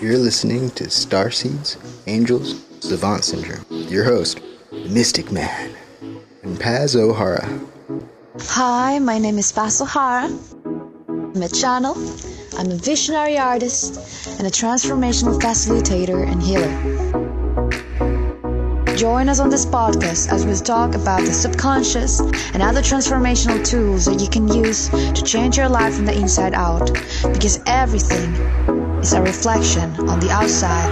You're listening to Starseeds, Angels, Savant Syndrome. Your host, Mystic Man, and Paz O'Hara. Hi, my name is Paz O'Hara. I'm a channel, I'm a visionary artist, and a transformational facilitator and healer. Join us on this podcast as we talk about the subconscious and other transformational tools that you can use to change your life from the inside out. Because everything is a reflection on the outside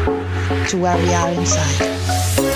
to where we are inside.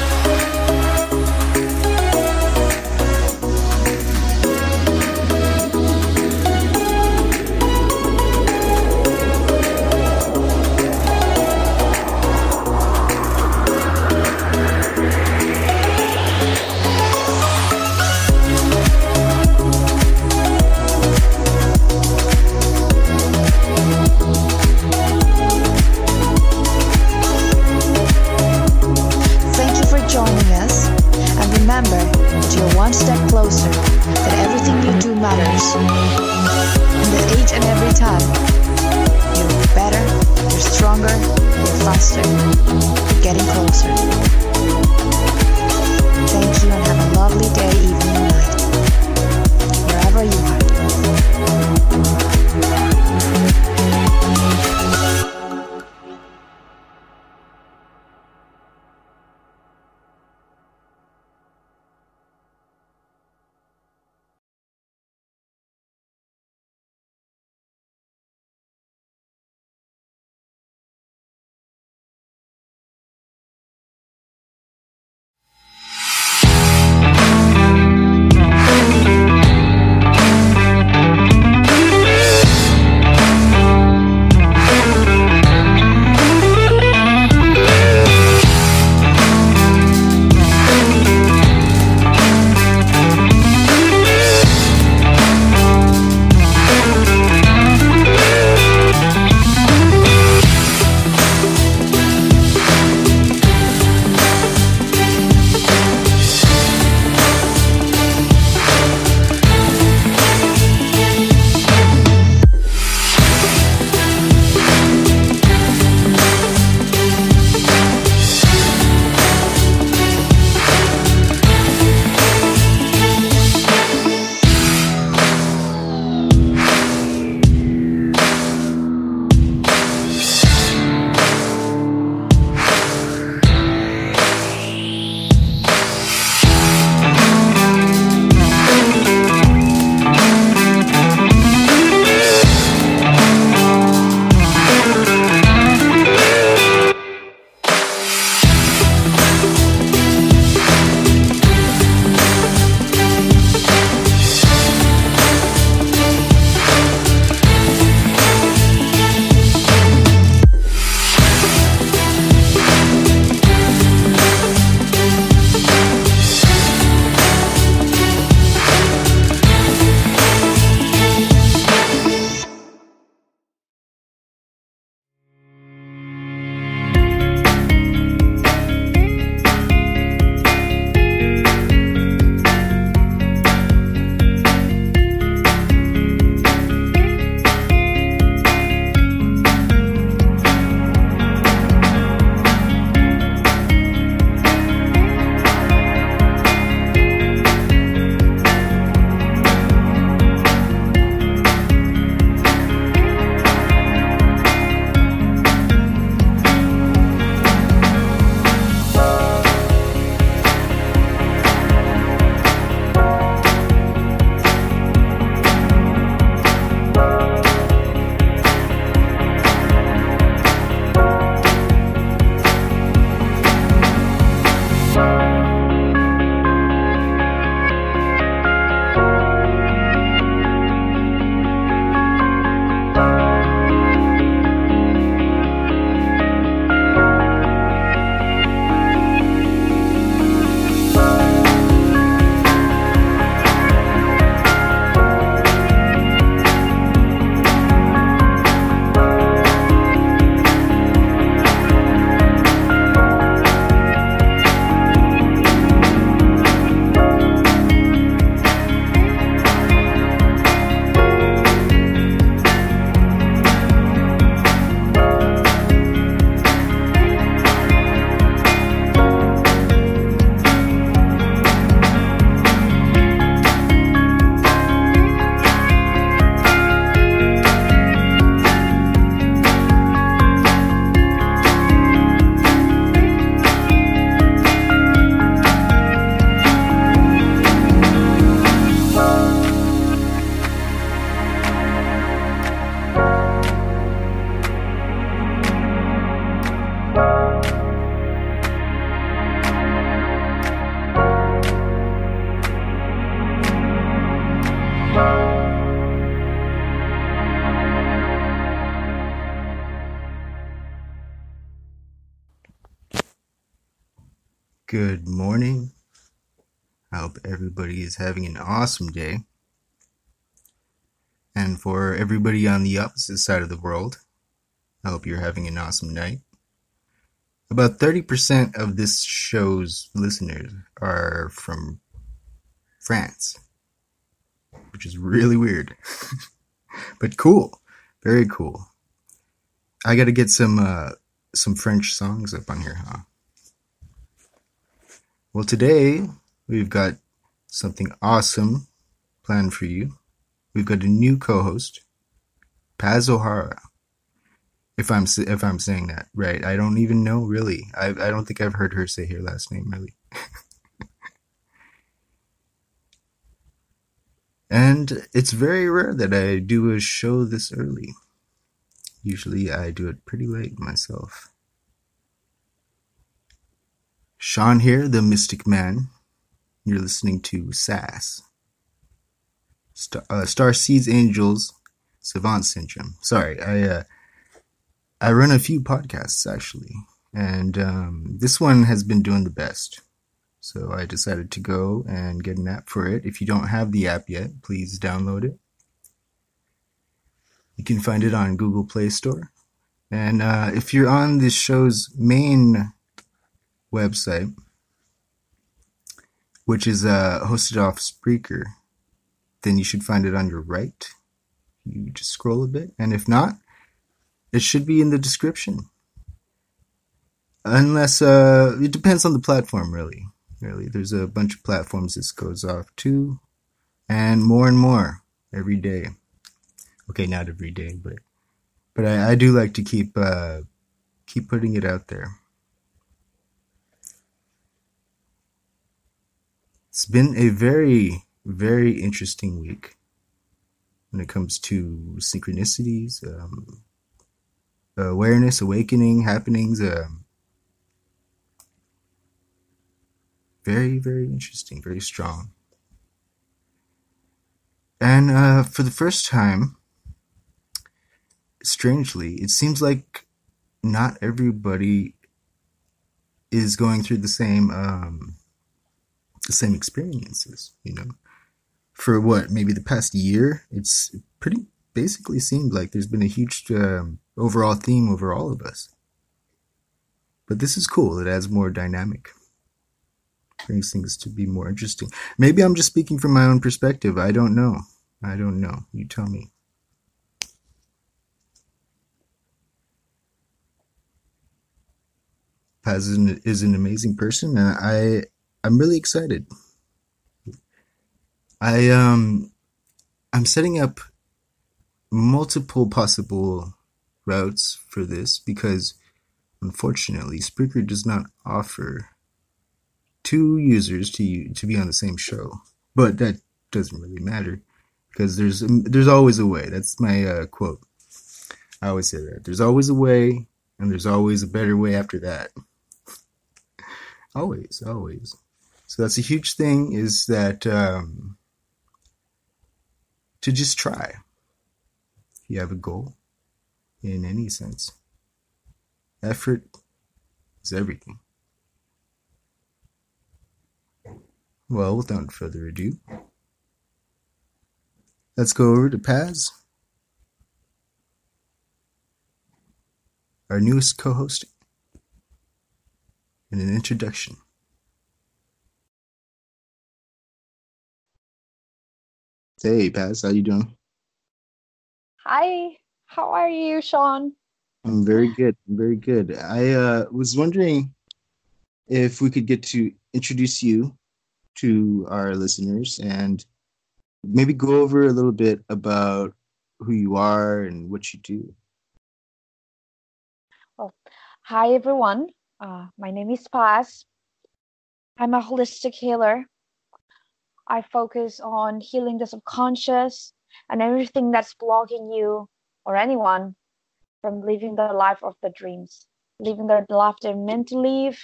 Having an awesome day. And for everybody on the opposite side of the world, I hope you're having an awesome night. About 30% of this show's listeners are from France, which is really weird. but cool. Very cool. I got to get some uh, some French songs up on here, huh? Well, today we've got something awesome planned for you. We've got a new co-host, Paz O'Hara. If I'm if I'm saying that right, I don't even know really. I I don't think I've heard her say her last name really. and it's very rare that I do a show this early. Usually I do it pretty late myself. Sean here, the Mystic Man. You're listening to SAS. Star, uh, Star Seeds Angels Savant Syndrome. Sorry, I uh, I run a few podcasts actually, and um, this one has been doing the best. So I decided to go and get an app for it. If you don't have the app yet, please download it. You can find it on Google Play Store. And uh, if you're on this show's main website, which is uh, hosted off Spreaker, then you should find it on your right. You just scroll a bit, and if not, it should be in the description. Unless uh, it depends on the platform, really. Really, there's a bunch of platforms this goes off to, and more and more every day. Okay, not every day, but but I, I do like to keep uh, keep putting it out there. It's been a very, very interesting week when it comes to synchronicities, um, awareness, awakening, happenings. Um, very, very interesting, very strong. And uh, for the first time, strangely, it seems like not everybody is going through the same um, the same experiences, you know. For what, maybe the past year, it's pretty basically seemed like there's been a huge um, overall theme over all of us. But this is cool. It adds more dynamic, brings things to be more interesting. Maybe I'm just speaking from my own perspective. I don't know. I don't know. You tell me. Paz is an, is an amazing person, and I I'm really excited. I um I'm setting up multiple possible routes for this because unfortunately Spreaker does not offer two users to to be on the same show. But that doesn't really matter because there's there's always a way. That's my uh, quote. I always say that. There's always a way and there's always a better way after that. always, always. So that's a huge thing is that um, to just try. If you have a goal in any sense, effort is everything. Well, without further ado, let's go over to Paz, our newest co host, and an introduction. Hey, Paz, how you doing? Hi, how are you, Sean? I'm very good. I'm very good. I uh, was wondering if we could get to introduce you to our listeners and maybe go over a little bit about who you are and what you do. Well, hi everyone. Uh, my name is Paz. I'm a holistic healer I focus on healing the subconscious and everything that's blocking you or anyone from living the life of the dreams, living their life they're meant to live,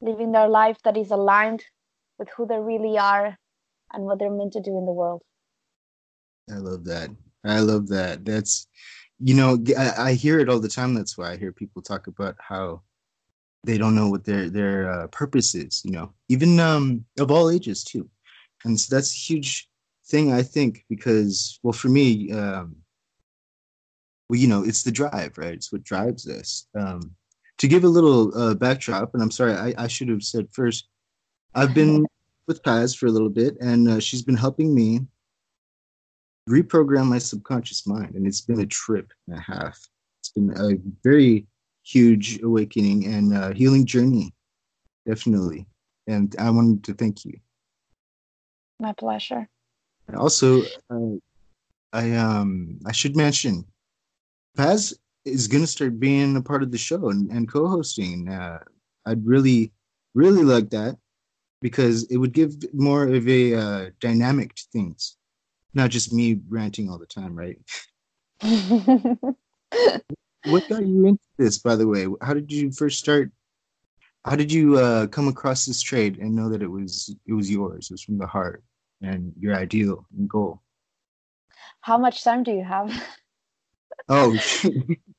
living their life that is aligned with who they really are and what they're meant to do in the world. I love that. I love that. That's, you know, I, I hear it all the time. That's why I hear people talk about how they don't know what their their uh, purpose is. You know, even um, of all ages too, and so that's a huge thing I think because well for me um, well you know it's the drive right? It's what drives us. Um, to give a little uh, backdrop and I'm sorry I, I should have said first I've been with Paz for a little bit and uh, she's been helping me reprogram my subconscious mind and it's been a trip and a half. It's been a very huge awakening and uh, healing journey definitely. And I wanted to thank you my pleasure and also, uh, I um I should mention, Paz is gonna start being a part of the show and, and co-hosting. Uh, I'd really, really like that because it would give more of a uh, dynamic to things, not just me ranting all the time, right? what got you into this, by the way? How did you first start? How did you uh, come across this trade and know that it was it was yours? It was from the heart and your ideal and goal. How much time do you have? Oh.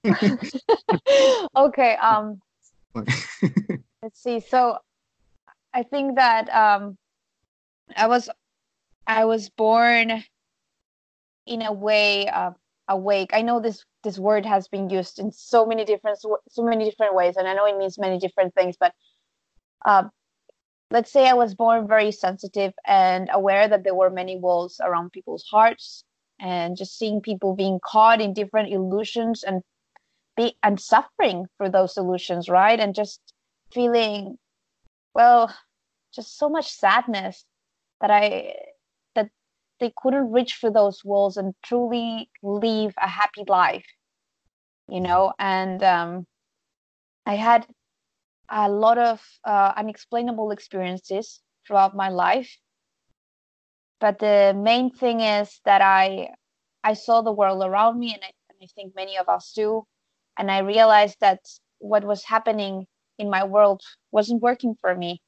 okay. Um. let's see. So, I think that um, I was, I was born in a way uh, awake. I know this this word has been used in so many different so many different ways, and I know it means many different things. But uh, let's say I was born very sensitive and aware that there were many walls around people's hearts and just seeing people being caught in different illusions and be and suffering for those illusions, right? And just feeling well, just so much sadness that I that they couldn't reach for those walls and truly live a happy life. You know, and um I had a lot of uh, unexplainable experiences throughout my life. But the main thing is that i i saw the world around me and I, and I think many of us do. And i realized that what was happening in my world wasn't working for me.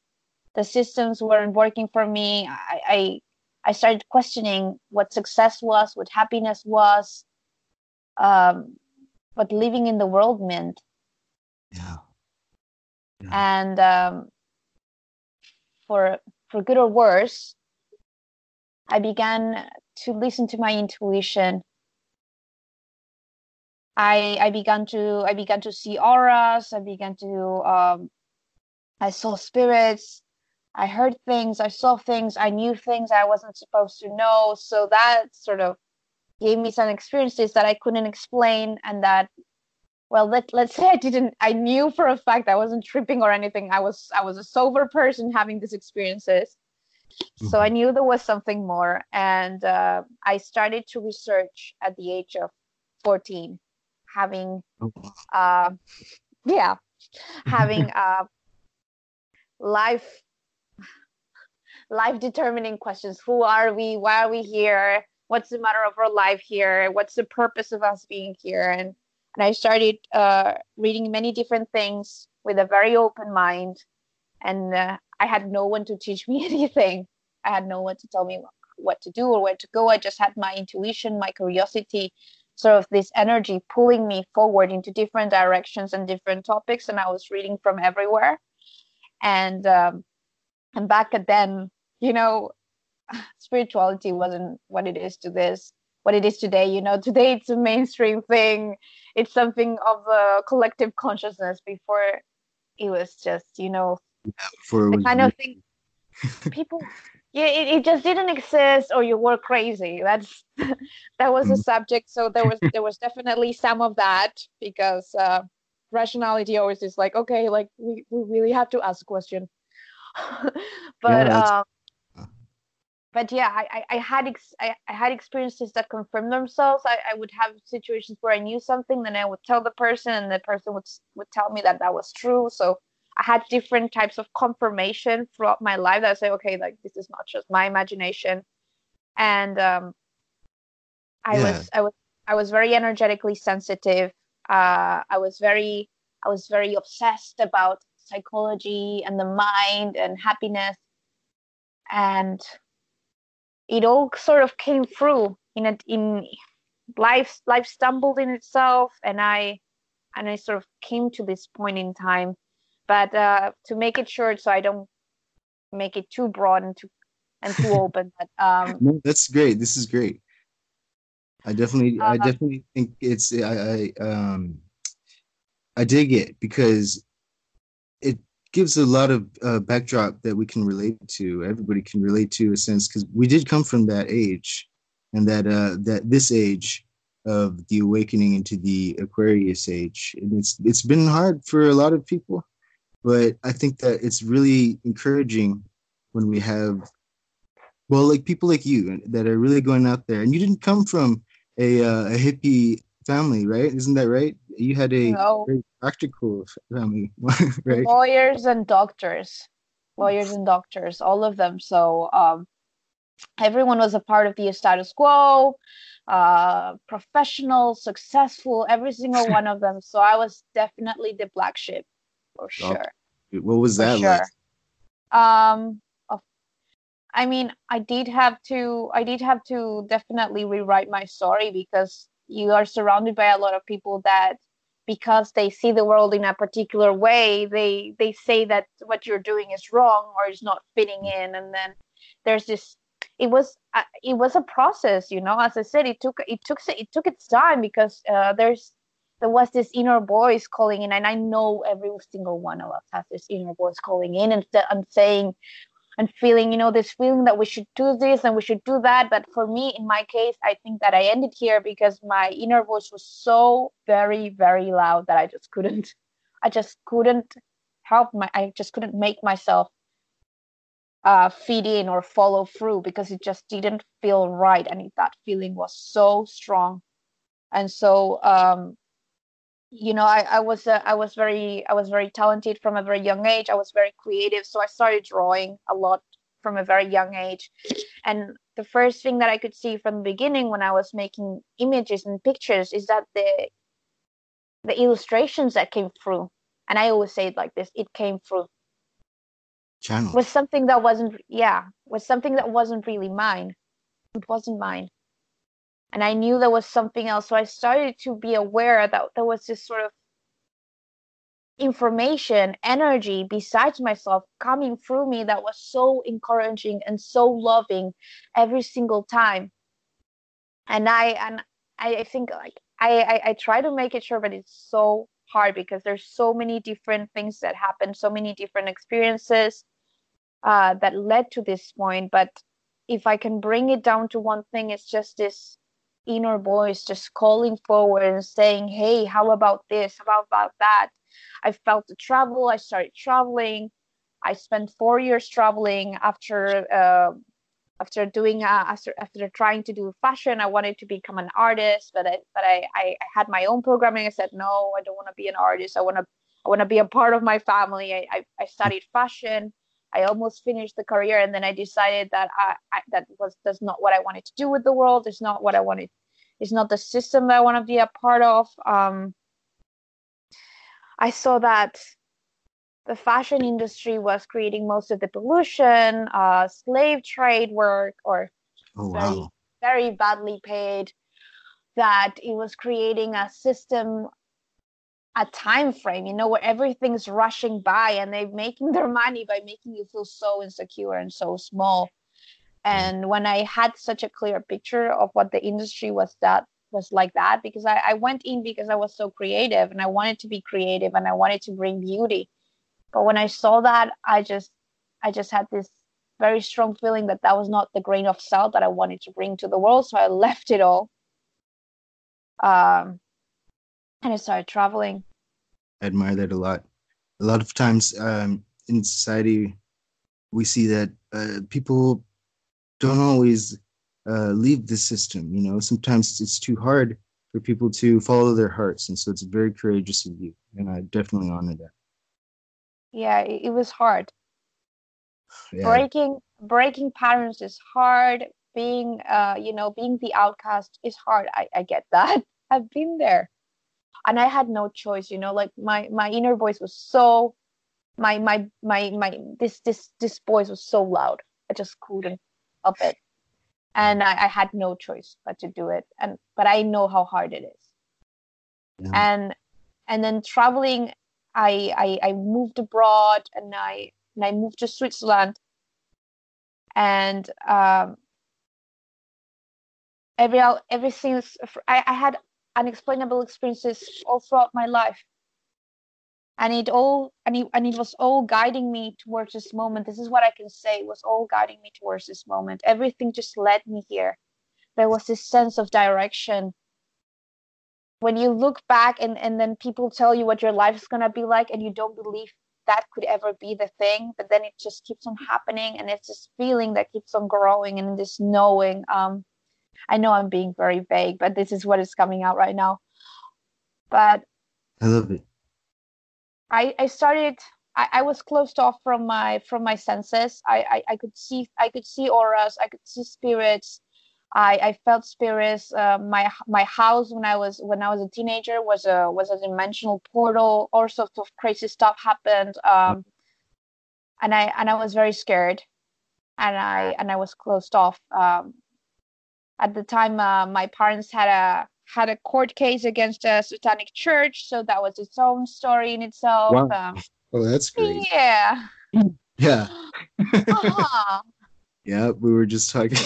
The systems weren't working for me. I i, I started questioning what success was what happiness was um, what living in the world meant. Yeah and um, for for good or worse i began to listen to my intuition. I i began to i began to see auras. I began to um, i saw spirits. I heard things. I saw things. I knew things i wasn't supposed to know. So that sort of gave me some experiences that i couldn't explain and that well let, let's say i didn't i knew for a fact i wasn't tripping or anything. I was i was a sober person having these experiences. Mm-hmm. so i mm-hmm. knew there was something more and uh, i started to research at the age of 14 having oh, uh, yeah having uh, life life determining questions. Who are we? Why are we here? What's the matter of our life here? What's the purpose of us being here? And and I started uh, reading many different things with a very open mind. And uh, I had no one to teach me anything. I had no one to tell me what to do or where to go. I just had my intuition, my curiosity, sort of this energy pulling me forward into different directions and different topics. And I was reading from everywhere. And um, and back then, you know, spirituality wasn't what it is to this what it is today. You know, today it's a mainstream thing. It's something of a collective consciousness. Before, it was just you know the kind of thing people. Yeah, it, it just didn't exist, or you were crazy. That's that was a mm. subject. So there was there was definitely some of that because uh, rationality always is like, okay, like we, we really have to ask a question. but yeah, um, but yeah, I, I, had ex- I, I, had experiences that confirmed themselves. I, I would have situations where I knew something, then I would tell the person, and the person would would tell me that that was true. So I had different types of confirmation throughout my life that I say, okay, like this is not just my imagination, and um, I yeah. was I was I was very energetically sensitive. Uh, I was very I was very obsessed about psychology and the mind and happiness, and it all sort of came through in a, in life life stumbled in itself and i and i sort of came to this point in time but uh, to make it short, so I don't make it too broad and too and too open. But um, no, that's great. This is great. I definitely, I Uh, definitely think it's I, I um I dig it because it gives a lot of uh, backdrop that we can relate to. Everybody can relate to a sense because we did come from that age, and that uh that this age of the awakening into the Aquarius age, and it's it's been hard for a lot of people, but I think that it's really encouraging when we have well like people like you that are really going out there. And you didn't come from a uh, a hippie family right? Isn't that right you had a No. very practical family right lawyers and doctors, lawyers and doctors, all of them. So um, everyone was a part of the status quo, uh, professional, successful, every single one of them. So I was definitely the black sheep for sure. what was that sure. like Um, I mean, I did have to, I did have to definitely rewrite my story because you are surrounded by a lot of people that, because they see the world in a particular way, they they say that what you're doing is wrong or is not fitting in, and then there's this. It was uh, it was a process, you know. As I said, it took it took it took its time because uh, there's there was this inner voice calling in, and I know every single one of us has this inner voice calling in and, and saying and feeling, you know, this feeling that we should do this and we should do that. But for me, in my case, I think that I ended here because my inner voice was so very, very loud that I just couldn't, I just couldn't help my, I just couldn't make myself uh, feed in or follow through because it just didn't feel right. And that feeling was so strong. And so, um, you know i, I was uh, i was very i was very talented from a very young age. I was very creative so i started drawing a lot from a very young age. And the first thing that i could see from the beginning when i was making images and pictures is that the the illustrations that came through and i always say it like this it came through. Channel was something that wasn't yeah was something that wasn't really mine. It wasn't mine and i knew there was something else. So i started to be aware that there was this sort of information energy besides myself coming through me that was so encouraging and so loving every single time. And i and i, think like I, I i try to make it sure but it's so hard because there's so many different things that happen so many different experiences uh, that led to this point. But if i can bring it down to one thing it's just this inner voice just calling forward and saying hey how about this? How about that? I felt the travel i started traveling. I spent four years traveling after uh, after doing uh, after after trying to do fashion. I wanted to become an artist but i but i i, had my own programming. I said no i don't want to be an artist. I want to i want to be a part of my family. I, I i studied fashion I almost finished the career, and then I decided that I, I that was that's not what I wanted to do with the world. It's not what I wanted. It's not the system that I want to be a part of. Um, I saw that the fashion industry was creating most of the pollution, uh, slave trade work, or oh very wow very badly paid. That it was creating a system a time frame you know where everything's rushing by and they're making their money by making you feel so insecure and so small. And when i had such a clear picture of what the industry was that was like that because I, I went in because i was so creative and i wanted to be creative and i wanted to bring beauty. But when i saw that i just i just had this very strong feeling that that was not the grain of salt that i wanted to bring to the world. So i left it all. Um and i started traveling. I admire that a lot. A lot of times um, in society, we see that uh, people don't always uh, leave the system. You know, sometimes it's too hard for people to follow their hearts, and so it's very courageous of you, and I definitely honor that. yeah it, it was hard. Yeah, breaking breaking patterns is hard. Being uh you know being the outcast is hard. I, I get that. I've been there and i had no choice you know like my my inner voice was so my my my my this this this voice was so loud. I just couldn't help it. And I, I had no choice but to do it. And but i know how hard it is. Yeah. and and then traveling I, I I moved abroad and I and I moved to Switzerland. And um, every everything I, I had unexplainable experiences all throughout my life. And it all and it, and it was all guiding me towards this moment. This is what i can say was all guiding me towards this moment. Everything just led me here. There was this sense of direction. When you look back and, and then people tell you what your life is going to be like and you don't believe that could ever be the thing but then it just keeps on happening and it's this feeling that keeps on growing and this knowing um i know i'm being very vague but this is what is coming out right now but i love it I, I started I, I was closed off from my from my senses. I, I, I could see I could see auras, I could see spirits. I, I felt spirits. Uh, my my house when I was when I was a teenager was a was a dimensional portal. All sorts of crazy stuff happened. Um, and I and I was very scared, and I and I was closed off. Um, at the time, uh, my parents had a had a court case against a satanic church, so that was its own story in itself. Wow. Um, oh, that's great. Yeah. Yeah. uh-huh. Yeah, we were just talking.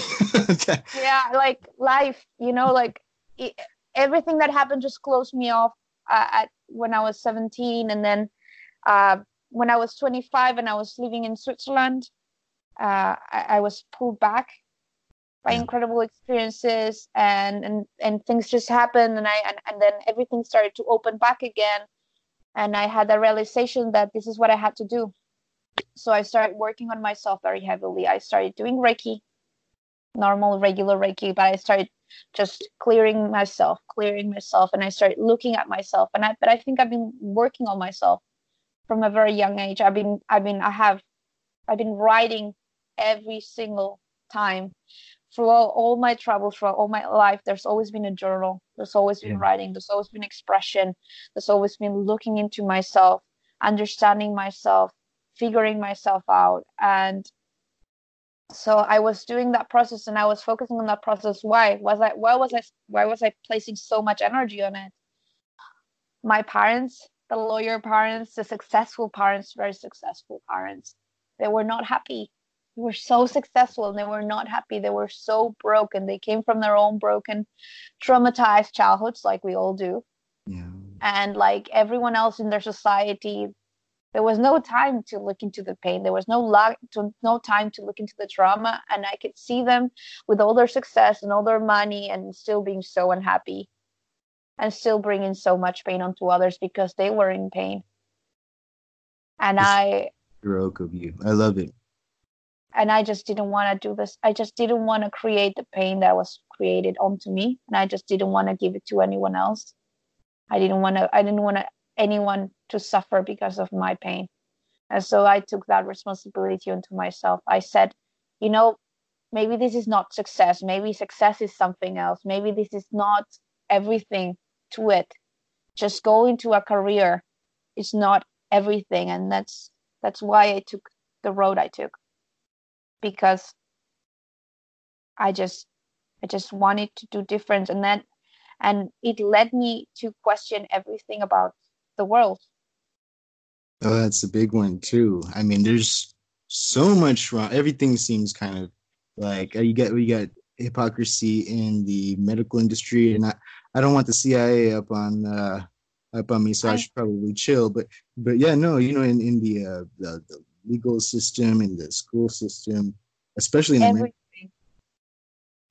yeah, like life, you know, like it, everything that happened just closed me off uh, at when I was 17, and then uh, when I was 25 and I was living in Switzerland, uh, I, I was pulled back by yeah. incredible experiences and, and and things just happened and i and, and then everything started to open back again. And i had a realization that this is what i had to do. So i started working on myself very heavily. I started doing reiki normal regular reiki but i started just clearing myself clearing myself and i started looking at myself. And i but i think i've been working on myself from a very young age. I've been i've been i have i've been writing every single time throughout all my travels, throughout all my life, there's always been a journal. There's always been yeah. writing. There's always been expression. There's always been looking into myself, understanding myself, figuring myself out. And so I was doing that process and I was focusing on that process. Why was I? Why was I? Why was I placing so much energy on it? My parents, the lawyer parents, the successful parents, very successful parents, they were not happy were so successful and they were not happy. They were so broken. They came from their own broken, traumatized childhoods, like we all do. Yeah. And like everyone else in their society, there was no time to look into the pain. There was no lo- to, no time to look into the trauma. And I could see them with all their success and all their money and still being so unhappy and still bringing so much pain onto others because they were in pain. And it's I heroic of you. I love it and I just didn't want to do this. I just didn't want to create the pain that was created onto me, and I just didn't want to give it to anyone else. I didn't want to. I didn't want anyone to suffer because of my pain, and so I took that responsibility onto myself. I said, you know, maybe this is not success. Maybe success is something else. Maybe this is not everything to it. Just go into a career is not everything, and that's that's why I took the road I took because I just I just wanted to do different and then and it led me to question everything about the world. Oh, that's a big one too. I mean, there's so much wrong. Everything seems kind of like uh, you get we got hypocrisy in the medical industry, and I, I don't want the CIA up on uh, up on me, so I, I should probably chill. But but yeah, no, you know, in in the uh, the, the legal system, in the school system, especially in everything, America.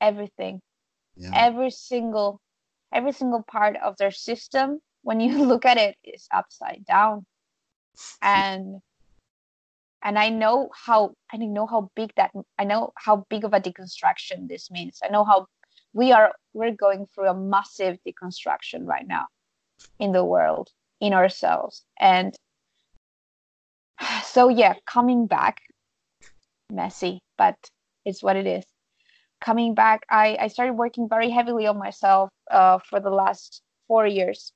everything, yeah. every single, every single part of their system. When you look at it, is upside down, and and I know how I know how big that I know how big of a deconstruction this means. I know how we are we're going through a massive deconstruction right now in the world in ourselves and so yeah coming back messy but it's what it is. Coming back i i started working very heavily on myself uh, for the last four years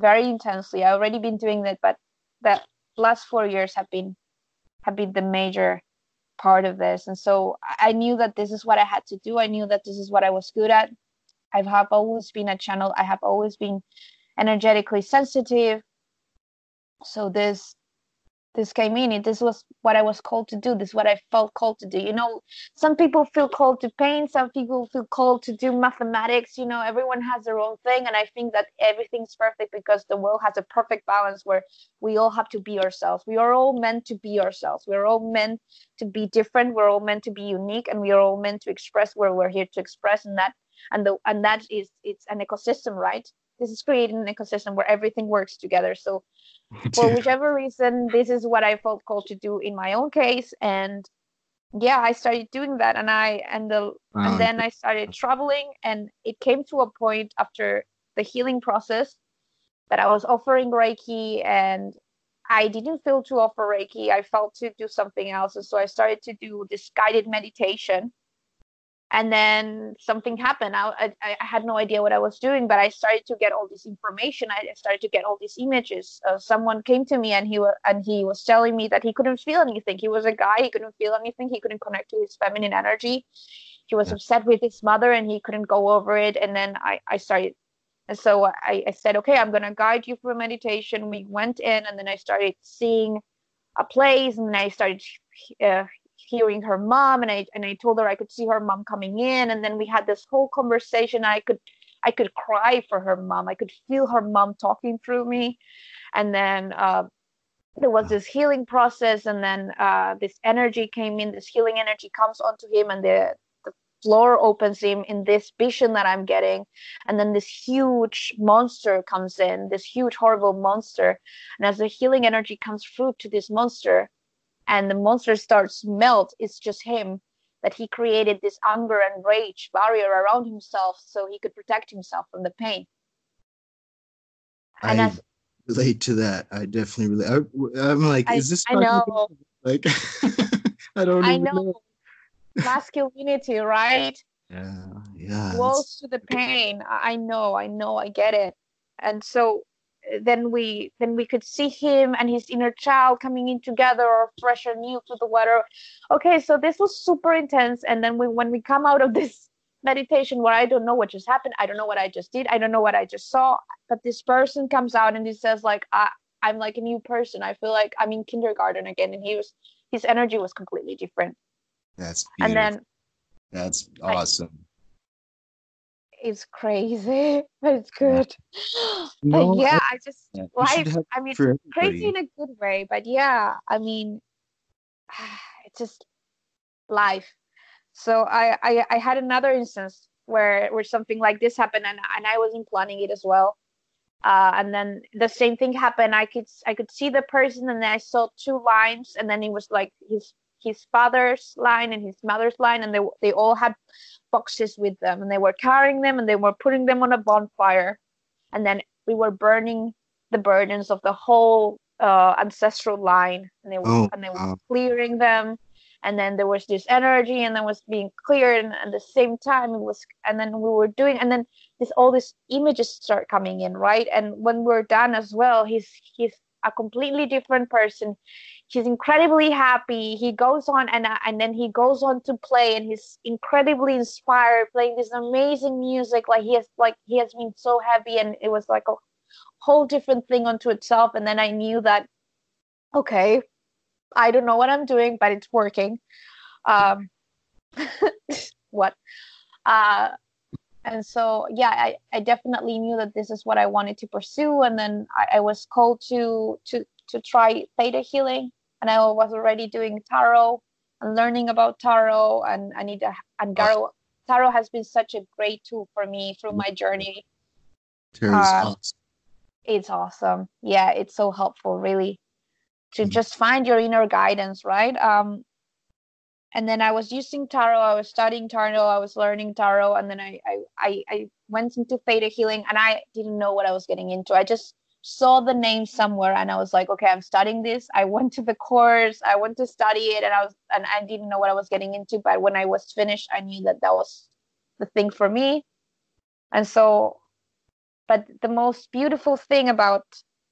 very intensely. I've already been doing that but the last four years have been have been the major part of this. And so i knew that this is what i had to do. I knew that this is what i was good at. I have always been a channel. I have always been energetically sensitive. So this this came in and this was what i was called to do. This is what i felt called to do. You know some people feel called to paint some people feel called to do mathematics. You know everyone has their own thing and i think that everything's perfect because the world has a perfect balance where we all have to be ourselves. We are all meant to be ourselves. We're all meant to be different. We're all meant to be unique and we are all meant to express where we're here to express and that and the and that is it's an ecosystem right this is creating an ecosystem where everything works together. So for whichever reason this is what i felt called to do in my own case. And yeah i started doing that and i and the Wow. and then i started traveling and it came to a point after the healing process that i was offering reiki and i didn't feel to offer reiki. I felt to do something else. And so i started to do this guided meditation and then something happened. I, I, I had no idea what i was doing but i started to get all this information. I started to get all these images. Uh, someone came to me and he was and he was telling me that he couldn't feel anything. He was a guy. He couldn't feel anything. He couldn't connect to his feminine energy. He was Yeah. upset with his mother and he couldn't go over it. And then i i started and so I, I said okay i'm going to guide you through meditation. We went in and then i started seeing a place and then i started uh, hearing her mom and I and I told her I could see her mom coming in and then we had this whole conversation. I could I could cry for her mom. I could feel her mom talking through me. And then uh, there was this healing process and then uh, this energy came in. This healing energy comes onto him and the the floor opens him in this vision that I'm getting. And then this huge monster comes in this huge horrible monster. And as the healing energy comes through to this monster and the monster starts to melt it's just him that he created this anger and rage barrier around himself so he could protect himself from the pain and I as relate to that. I definitely relate. I, am like, I, is this I know like? I don't i even know masculinity right Yeah, yeah. close to the pain I know I know I get it and so then we then we could see him and his inner child coming in together or fresh or new to the water. Okay so this was super intense. And then we, when we come out of this meditation where i don't know what just happened. I don't know what i just did. I don't know what i just saw. But this person comes out and he says like I, i'm like a new person. I feel like i'm in kindergarten again. And he was his energy was completely different. That's beautiful. and then That's awesome. It's crazy but it's good. But No, yeah I- i just yeah, life i mean crazy in a good way but yeah i mean it's just life. So I, I i had another instance where where something like this happened and, and i wasn't planning it as well. Uh, and then the same thing happened. I could i could see the person and then i saw two lines and then it was like his his father's line and his mother's line and they they all had boxes with them and they were carrying them and they were putting them on a bonfire. And then we were burning the burdens of the whole uh, ancestral line and they were Oh, and they were wow. clearing them. And then there was this energy and then was being cleared and at the same time it was and then we were doing and then this all these images start coming in right? And when we're done as well he's he's a completely different person. He's incredibly happy. He goes on and uh, and then he goes on to play and he's incredibly inspired playing this amazing music. Like he has like he has been so happy and it was like a whole different thing unto itself. And then i knew that okay i don't know what i'm doing but it's working. Um what? Uh and so yeah I, I definitely knew that this is what i wanted to pursue. And then i, I was called to to to try theta healing. And i was already doing tarot and learning about tarot. And i need to and tarot tarot has been such a great tool for me through my journey. Uh, awesome. it's awesome. Yeah it's so helpful really to Mhm. just find your inner guidance right? Um and then i was using tarot i was studying tarot i was learning tarot and then i i i, I went into theta healing and i didn't know what i was getting into. I just saw the name somewhere and i was like okay i'm studying this. I went to the course i went to study it and i was and i didn't know what i was getting into but when i was finished i knew that that was the thing for me. And so but the most beautiful thing about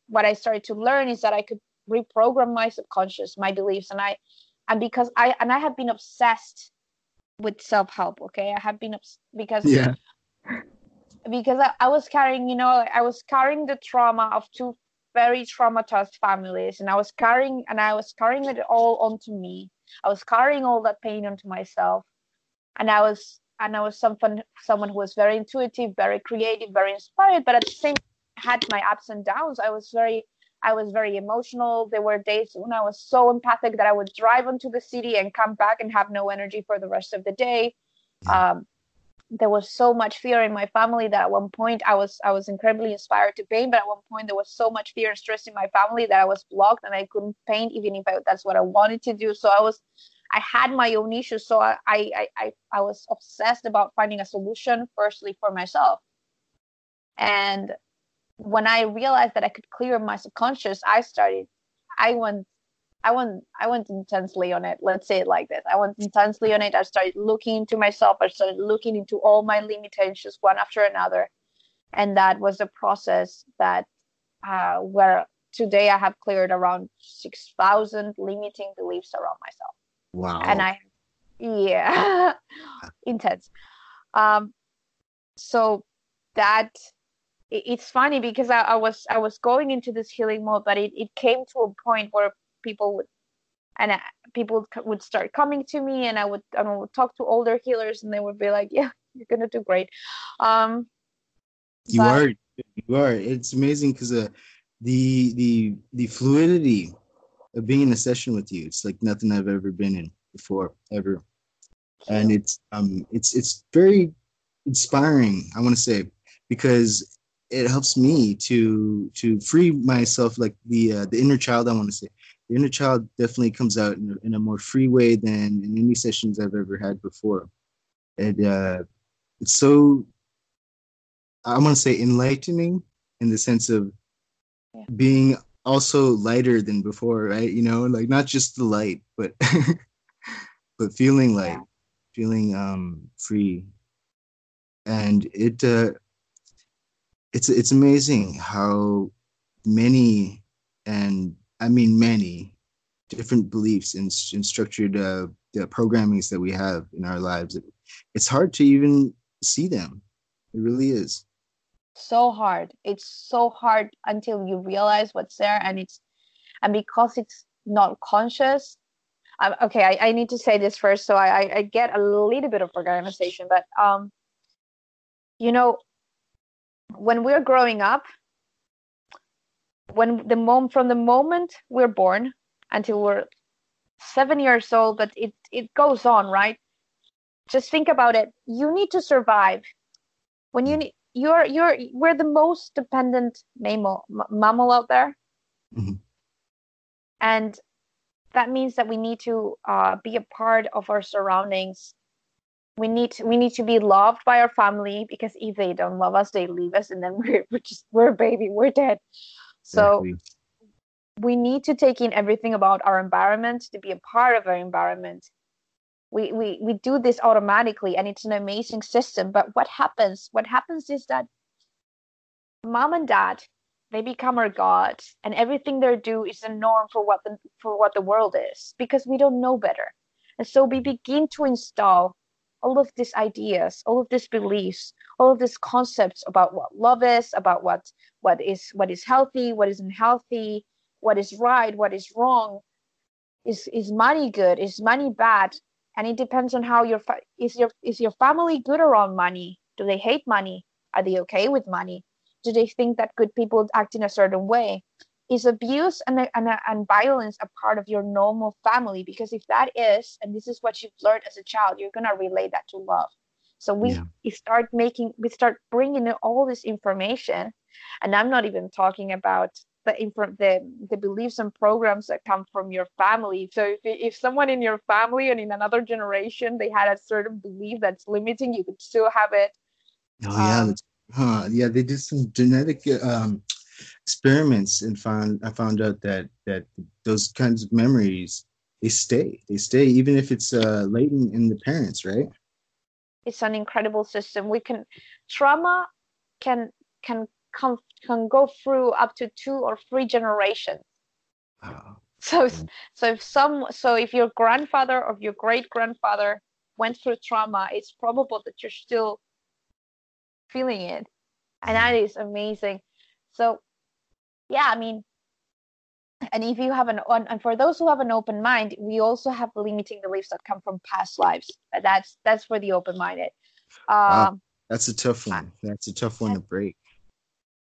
what i started to learn is that i could reprogram my subconscious my beliefs and i and because i and i have been obsessed with self-help okay i have been obs- because Yeah. because I, I was carrying you know i was carrying the trauma of two very traumatized families and I was carrying and I was carrying it all onto me. I was carrying all that pain onto myself. And I was and I was someone someone who was very intuitive, very creative, very inspired, but at the same had my ups and downs. I was very I was very emotional. There were days when I was so empathic that I would drive onto the city and come back and have no energy for the rest of the day. Um, there was so much fear in my family that at one point I was I was incredibly inspired to paint, but at one point there was so much fear and stress in my family that I was blocked and I couldn't paint even if I, that's what I wanted to do. So I was I had my own issues, so I I I, I was obsessed about finding a solution firstly for myself. And when I realized that I could clear my subconscious, I started I went I went I went intensely on it. Let's say it like this. I went intensely on it. I started looking into myself. I started looking into all my limitations one after another, and that was a process that uh, where today I have cleared around six thousand limiting beliefs around myself. Wow. And I, yeah, intense. Um, so that it's funny because I, I was I was going into this healing mode, but it, it came to a point where people would and people would start coming to me and i would i would talk to older healers and they would be like yeah you're gonna do great. Um you but, are you are. It's amazing because uh, the the the fluidity of being in a session with you it's like nothing i've ever been in before ever. And it's um it's it's very inspiring i want to say because it helps me to to free myself like the uh, the inner child i want to say the inner child definitely comes out in a, in a more free way than in any sessions I've ever had before. And uh, it's so, I want to say enlightening in the sense of yeah. being also lighter than before, right? You know, like not just the light, but but feeling light, yeah. feeling um free. And it uh it's it's amazing how many and I mean, many different beliefs and, and structured uh, the programmings that we have in our lives. It, it's hard to even see them. It really is. So hard. It's so hard until you realize what's there, and it's and because it's not conscious. Um, okay, I, I need to say this first, so I, I get a little bit of organization, but um, you know, when we're growing up, when the mom from the moment we're born until we're seven years old but it it goes on right? Just think about it. You need to survive. When you need you're you're we're the most dependent mammal mammal out there. Mm-hmm. and that means that we need to uh, be a part of our surroundings we need to, we need to be loved by our family because if they don't love us they leave us and then we're, we're just we're a baby we're dead so exactly. we need to take in everything about our environment to be a part of our environment. We, we, we do this automatically and it's an amazing system. But what happens? What happens is that mom and dad they become our gods and everything they do is a norm for what the for what the world is because we don't know better and so we begin to install all of these ideas all of these beliefs all of these concepts about what love is about what what is what is healthy what isn't healthy what is right what is wrong is is money good is money bad? And it depends on how your fa- is your is your family good around money? Do they hate money? Are they okay with money? Do they think that good people act in a certain way is abuse and, and, and violence a part of your normal family because if that is and this is what you've learned as a child you're going to relate that to love. So we yeah. start making we start bringing in all this information and i'm not even talking about the info the, the beliefs and programs that come from your family. So if, if someone in your family and in another generation they had a certain belief that's limiting you could still have it. Oh yeah. Um, huh yeah they did some genetic um experiments and found i found out that that those kinds of memories they stay they stay even if it's uh latent in the parents right it's an incredible system we can trauma can can come can go through up to two or three generations. Oh. So so if some so if your grandfather or your great grandfather went through trauma, it's probable that you're still feeling it, and that is amazing. So yeah i mean and if you have an and for those who have an open mind we also have limiting beliefs that come from past lives that's that's for the open-minded um wow. that's a tough one that's a tough one to break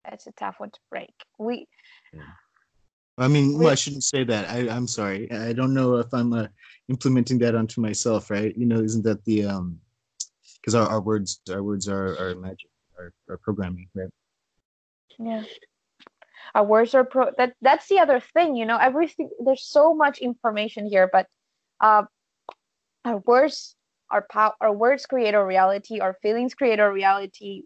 that's a tough one to break we yeah. I mean, well, I shouldn't say that. I, I'm sorry. I don't know if I'm uh, implementing that onto myself, right? You know, isn't that the um, because our, our words, our words are are magic, our, our programming, right? Yeah our words are pro that that's the other thing you know everything there's so much information here but uh our words our power our words create our reality our feelings create our reality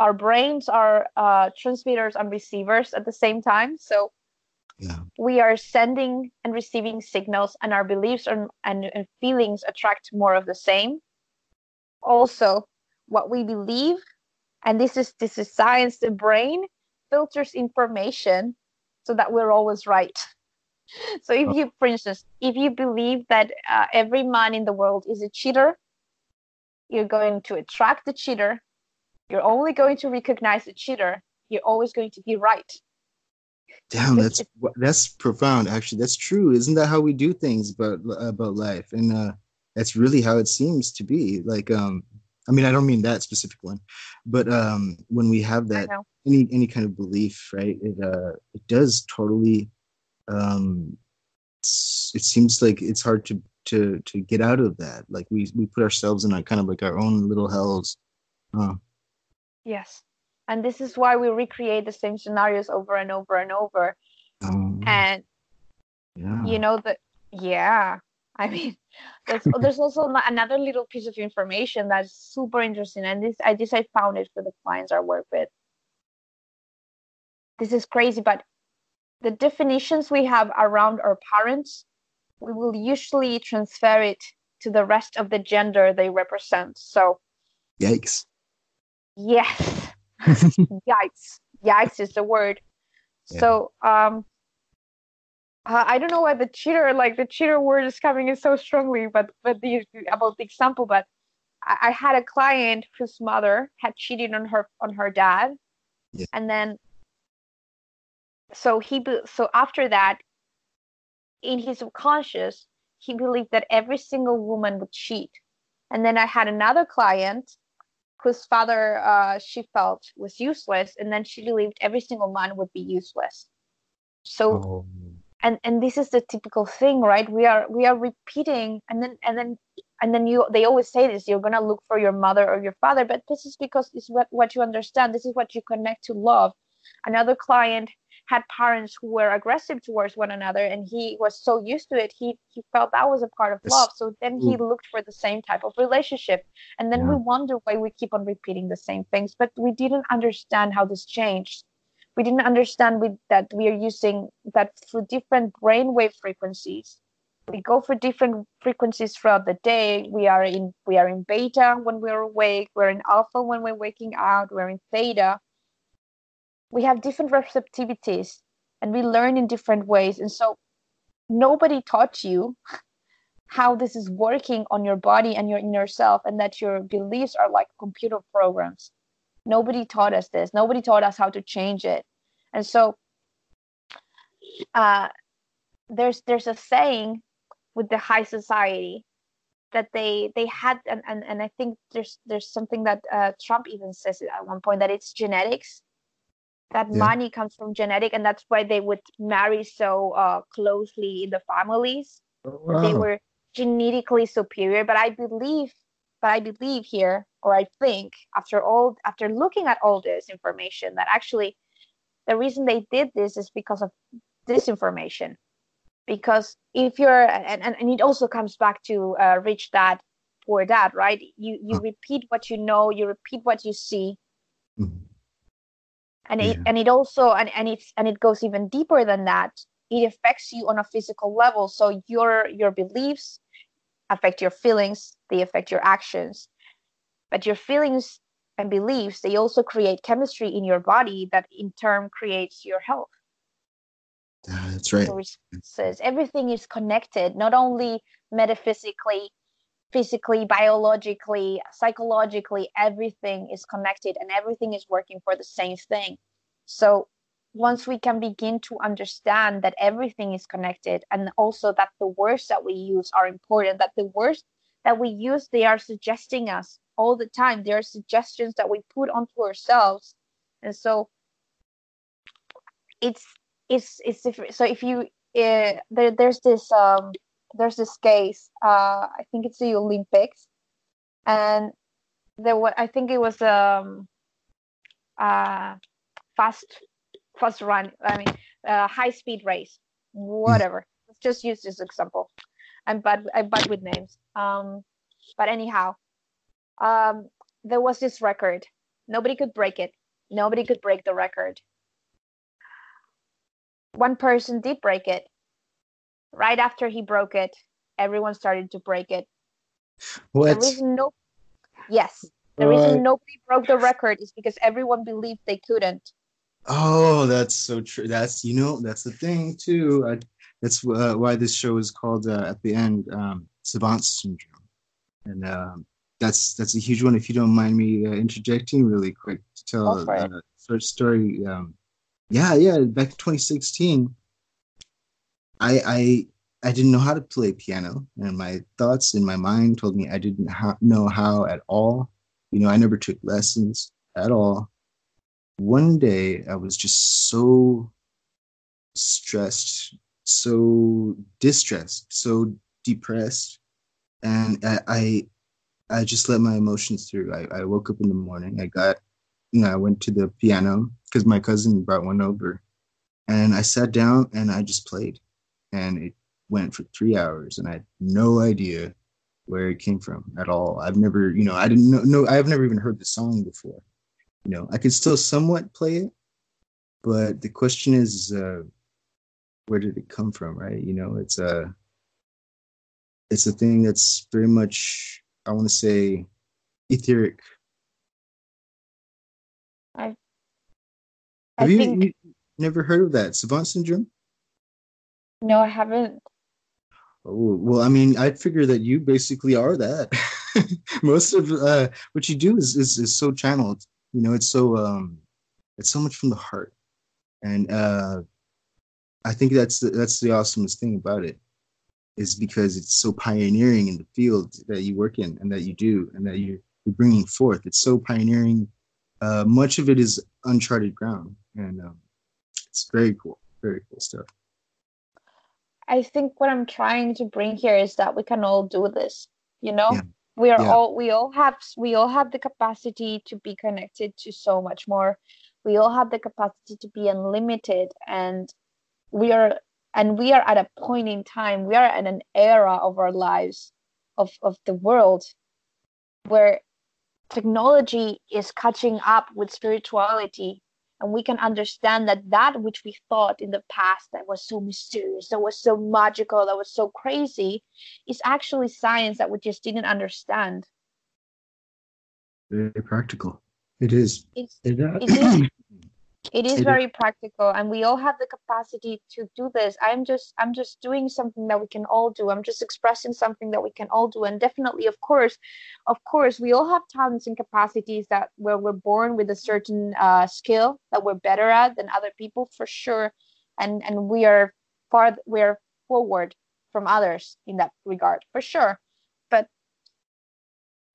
our brains are uh, transmitters and receivers at the same time so yeah. we are sending and receiving signals and our beliefs and, and, and feelings attract more of the same also what we believe and this is this is science the brain filters information so that we're always right. So if you, for instance, if you believe that uh, every man in the world is a cheater, you're going to attract the cheater. You're only going to recognize the cheater. You're always going to be right. Damn, that's that's profound. Actually, that's true. Isn't that how we do things about about life? And uh, that's really how it seems to be. Like, um, I mean, I don't mean that specific one, but um, when we have that any any kind of belief, right? It uh, it does totally. Um, it seems like it's hard to to to get out of that. Like we we put ourselves in a kind of like our own little hells. Uh. Yes, and this is why we recreate the same scenarios over and over and over. Um, and yeah. you know that yeah I mean, there's, there's also another little piece of information that's super interesting, and this I just I found it for the clients I work with. This is crazy, but the definitions we have around our parents, we will usually transfer it to the rest of the gender they represent. So, yikes. Yes, yikes, yikes is the word. Yeah. So, um, uh, I don't know why the cheater, like the cheater word is coming in so strongly, but but the about the example, but I, I had a client whose mother had cheated on her on her dad, yeah. and then so he so after that, in his subconscious, he believed that every single woman would cheat, and then I had another client whose father uh, she felt was useless, and then she believed every single man would be useless. So. Oh and and this is the typical thing right? We are we are repeating and then and then and then you they always say this you're going to look for your mother or your father but this is because it's what, what you understand. This is what you connect to love. Another client had parents who were aggressive towards one another and he was so used to it he he felt that was a part of love. So then he looked for the same type of relationship. And then yeah. we wonder why we keep on repeating the same things but we didn't understand how this changed we didn't understand with, that we are using that through different brainwave frequencies. We go for different frequencies throughout the day. We are in we are in beta when we're awake. We're in alpha when we're waking out we're in theta. We have different receptivities and we learn in different ways. And so nobody taught you how this is working on your body and your inner self and that your beliefs are like computer programs nobody taught us this nobody taught us how to change it and so uh, there's there's a saying with the high society that they they had and, and, and i think there's there's something that uh, trump even says at one point that it's genetics that yeah. money comes from genetic and that's why they would marry so uh, closely in the families oh, wow. they were genetically superior but i believe but i believe here or I think after all after looking at all this information that actually the reason they did this is because of disinformation. Because if you're and, and, and it also comes back to uh, rich dad, poor dad, right? You you repeat what you know, you repeat what you see. Mm-hmm. And it yeah. and it also and, and it's and it goes even deeper than that. It affects you on a physical level. So your your beliefs affect your feelings, they affect your actions. But your feelings and beliefs they also create chemistry in your body that in turn creates your health. Uh, that's right. Says everything is connected not only metaphysically physically biologically psychologically everything is connected and everything is working for the same thing. So once we can begin to understand that everything is connected and also that the words that we use are important that the words that we use they are suggesting us all the time. They are suggestions that we put onto ourselves. And so it's it's it's different. So if you uh, there, there's this um there's this case uh i think it's the olympics. And there was i think it was um uh fast fast run i mean uh, high speed race whatever. Let's just use this example. I'm bad i'm bad with names. Um but anyhow um there was this record. Nobody could break it. Nobody could break the record. One person did break it. Right after he broke it everyone started to break it. What? the reason no yes the reason nobody broke the record is because everyone believed they couldn't Oh, that's so true. That's you know that's the thing too. I, that's uh, why this show is called uh, at the end um, Savant Syndrome, and um, that's that's a huge one. If you don't mind me uh, interjecting really quick to tell a short story. Um, yeah, yeah. Back in 2016, I I I didn't know how to play piano, and my thoughts in my mind told me I didn't ha- know how at all. You know, I never took lessons at all one day I was just so stressed, so distressed, so depressed, and I I, I just let my emotions through. I, I woke up in the morning. I got, you know, I went to the piano because my cousin brought one over, and I sat down and I just played, and it went for three hours, and I had no idea where it came from at all. I've never, you know, I didn't know, no, I've never even heard the song before you know i could still somewhat play it but the question is uh where did it come from right you know it's a it's a thing that's very much i want to say etheric i have you, think you never heard of that savant syndrome no i haven't Oh, well, I mean, I'd figure that you basically are that. Most of uh, what you do is, is is so channeled. You know, it's so um, it's so much from the heart, and uh, I think that's the, that's the awesomest thing about it, is because it's so pioneering in the field that you work in and that you do and that you're, you're bringing forth. It's so pioneering. Uh, much of it is uncharted ground, and um, it's very cool, very cool stuff. I think what I'm trying to bring here is that we can all do this. You know, Yeah. We are Yeah. all we all have we all have the capacity to be connected to so much more. We all have the capacity to be unlimited, and we are and we are at a point in time. We are at an era of our lives, of of the world, where technology is catching up with spirituality and we can understand that that which we thought in the past that was so mysterious that was so magical that was so crazy is actually science that we just didn't understand Very practical. It is. it's It, uh, It is. it is It is. very practical and we all have the capacity to do this. I'm just i'm just doing something that we can all do. I'm just expressing something that we can all do. And definitely of course of course we all have talents and capacities that where we're born with a certain uh, skill that we're better at than other people for sure. And and we are far we are forward from others in that regard for sure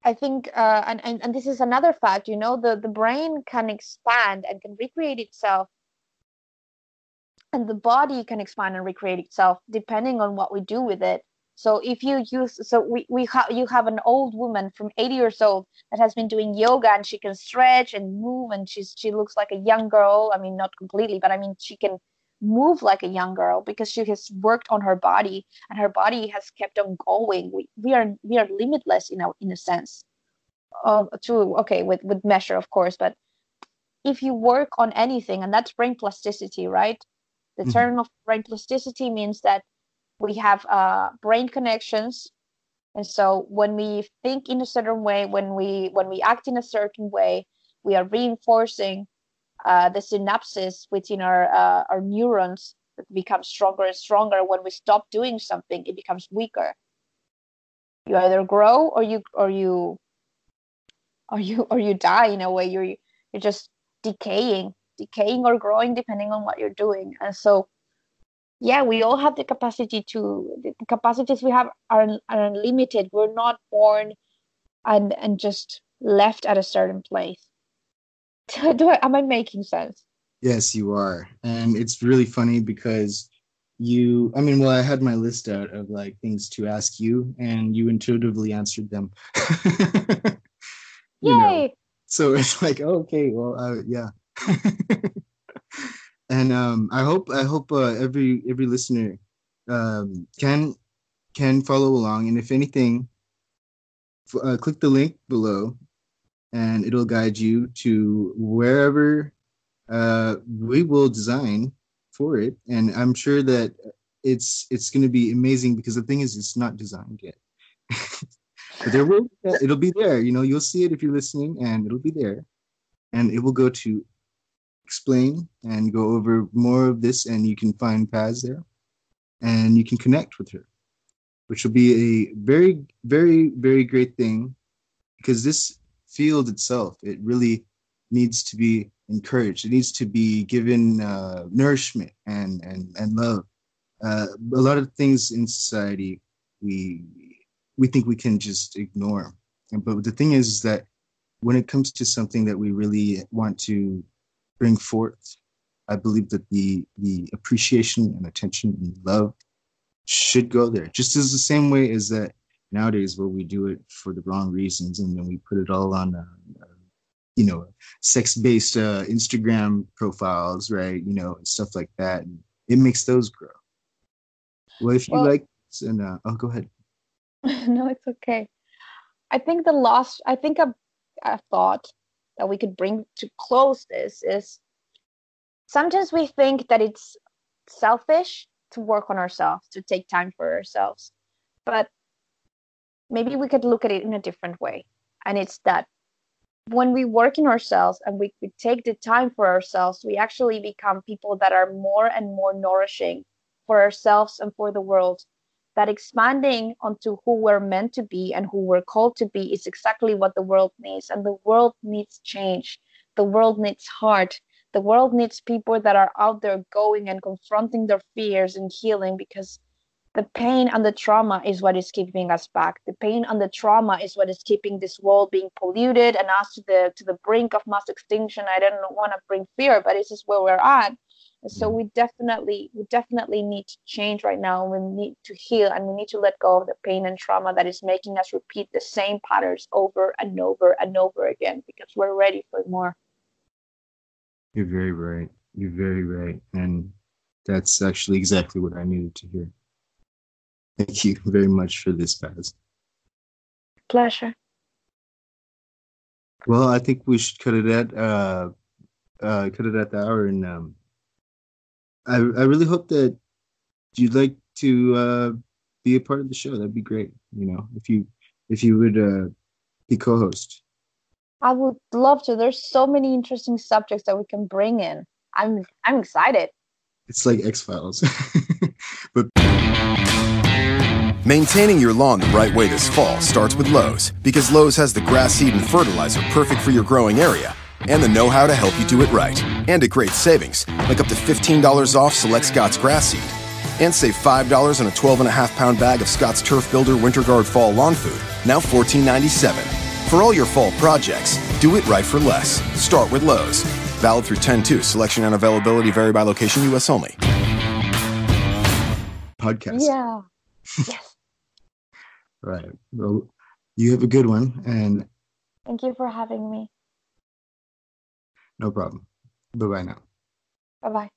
I think, uh, and, and and this is another fact. You know, the the brain can expand and can recreate itself, and the body can expand and recreate itself depending on what we do with it. So if you use, so we we have you have an old woman from 80 years old that has been doing yoga and she can stretch and move and she's she looks like a young girl. I mean, not completely, but I mean she can move like a young girl because she has worked on her body and her body has kept on going. We we are we are limitless in a in a sense. Um, to okay with with measure of course, but if you work on anything, and that's brain plasticity, right? The Mhm. term of brain plasticity means that we have uh, brain connections, and so when we think in a certain way, when we when we act in a certain way, we are reinforcing uh, the synapses within our uh, our neurons become stronger and stronger. When we stop doing something, it becomes weaker. You either grow or you or you or you or you die in a way. You're you're just decaying decaying or growing depending on what you're doing. And so, yeah, we all have the capacity to the capacities we have are, are unlimited. We're not born and and just left at a certain place. Do I, am I making sense? Yes, you are. And it's really funny because you, I mean, well, I had my list out of like things to ask you, and you intuitively answered them. Yay! Know? So it's like, okay, well, uh, yeah. and um, I hope, I hope uh, every every listener um, can can follow along, and if anything, uh, click the link below, and it'll guide you to wherever uh, we will design for it, and I'm sure that it's it's going to be amazing because the thing is, it's not designed yet. but there will it'll be there. You know, you'll see it if you're listening, and it'll be there, and it will go to explain and go over more of this, and you can find Paz there, and you can connect with her, which will be a very, very, very great thing because this field itself, it really needs to be encouraged. It needs to be given uh, nourishment and and and love. Uh, a lot of things in society we we think we can just ignore, but the thing is, is that when it comes to something that we really want to bring forth, I believe that the the appreciation and attention and love should go there. Just as the same way as that nowadays, where we do it for the wrong reasons and then we put it all on uh, you know sex-based uh, Instagram profiles, right? You know, stuff like that. And it makes those grow. Well, if you well, like, and uh, oh, go ahead. no, it's okay. I think the last, I think a, a thought that we could bring to close this is sometimes we think that it's selfish to work on ourselves, to take time for ourselves. But maybe we could look at it in a different way. And it's that when we work in ourselves and we, we take the time for ourselves, we actually become people that are more and more nourishing for ourselves and for the world. That expanding onto who we're meant to be and who we're called to be is exactly what the world needs. And the world needs change. The world needs heart. The world needs people that are out there going and confronting their fears and healing because the pain and the trauma is what is keeping us back. The pain and the trauma is what is keeping this world being polluted and us to the to the brink of mass extinction. I don't want to bring fear but this is where we're at. So we definitely we definitely need to change right now. We need to heal and we need to let go of the pain and trauma that is making us repeat the same patterns over and over and over again because we're ready for more. You're very right. You're very right. And that's actually exactly what i needed to hear Thank you very much for this, Paz. Pleasure. Well, I think we should cut it at uh, uh, cut it at the hour, and um, I I really hope that you'd like to uh, be a part of the show. That'd be great. You know, if you if you would uh, be co-host. I would love to. There's so many interesting subjects that we can bring in. I'm I'm excited. It's like X Files. Maintaining your lawn the right way this fall starts with Lowe's because Lowe's has the grass seed and fertilizer perfect for your growing area and the know how to help you do it right. And at great savings, like up to $15 off select Scott's grass seed. And save $5 on a 12 and a half pound bag of Scott's Turf Builder Winter Guard Fall Lawn Food, now $14.97. For all your fall projects, do it right for less. Start with Lowe's. Valid through 10 2. Selection and availability vary by location, U.S. only. Podcast. Yeah. Yes. Right. Well, you have a good one. And thank you for having me. No problem. Bye bye now. Bye bye.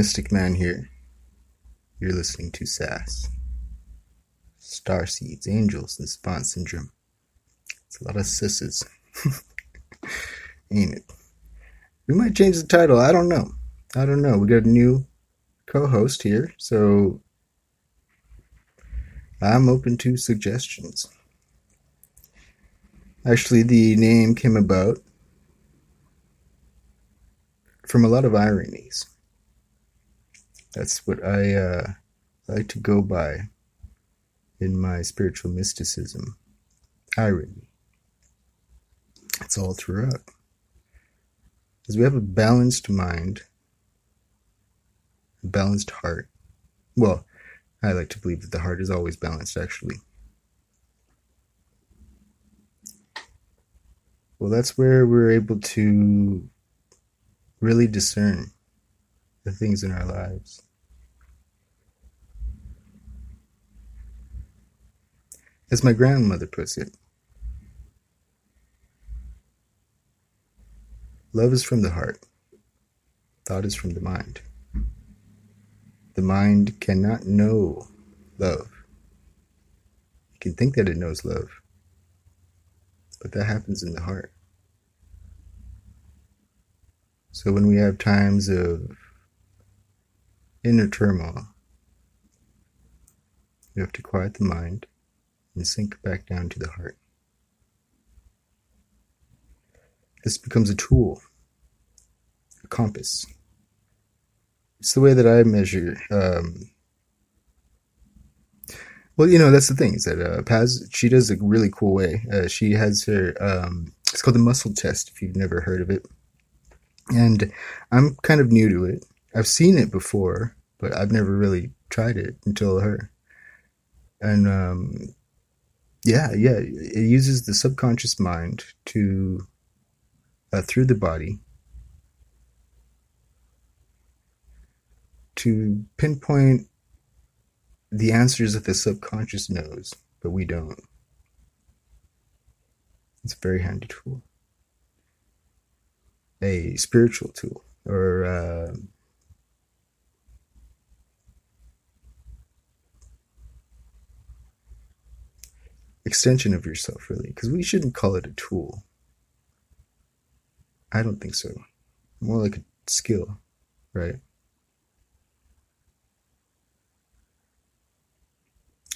Mystic Man here. You're listening to SAS. Star Seeds, Angels, and Savant Syndrome. It's a lot of sisses. Ain't it? We might change the title. I don't know. I don't know. We got a new co host here, so I'm open to suggestions. Actually, the name came about from a lot of ironies. That's what I uh, like to go by in my spiritual mysticism. Irony. It's all throughout. Because we have a balanced mind, a balanced heart. Well, I like to believe that the heart is always balanced, actually. Well, that's where we're able to really discern the things in our lives. As my grandmother puts it, love is from the heart, thought is from the mind. The mind cannot know love. It can think that it knows love, but that happens in the heart. So when we have times of inner turmoil, You have to quiet the mind and sink back down to the heart. This becomes a tool, a compass. It's the way that I measure. Um, well, you know, that's the thing is that uh, Paz, she does a really cool way. Uh, she has her, um, it's called the muscle test, if you've never heard of it. And I'm kind of new to it. I've seen it before, but I've never really tried it until her. And um, yeah, yeah, it uses the subconscious mind to uh, through the body to pinpoint the answers that the subconscious knows, but we don't. It's a very handy tool, a spiritual tool, or uh, extension of yourself, really, because we shouldn't call it a tool. I don't think so. More like a skill, right?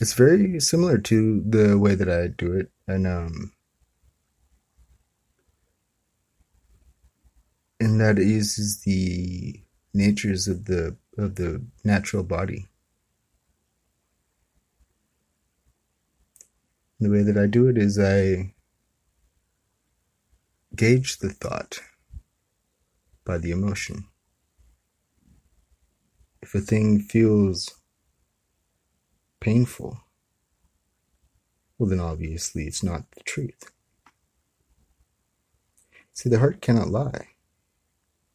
It's very similar to the way that I do it, and um, and that is the natures of the of the natural body. The way that I do it is I gauge the thought by the emotion. If a thing feels painful, well, then obviously it's not the truth. See, the heart cannot lie,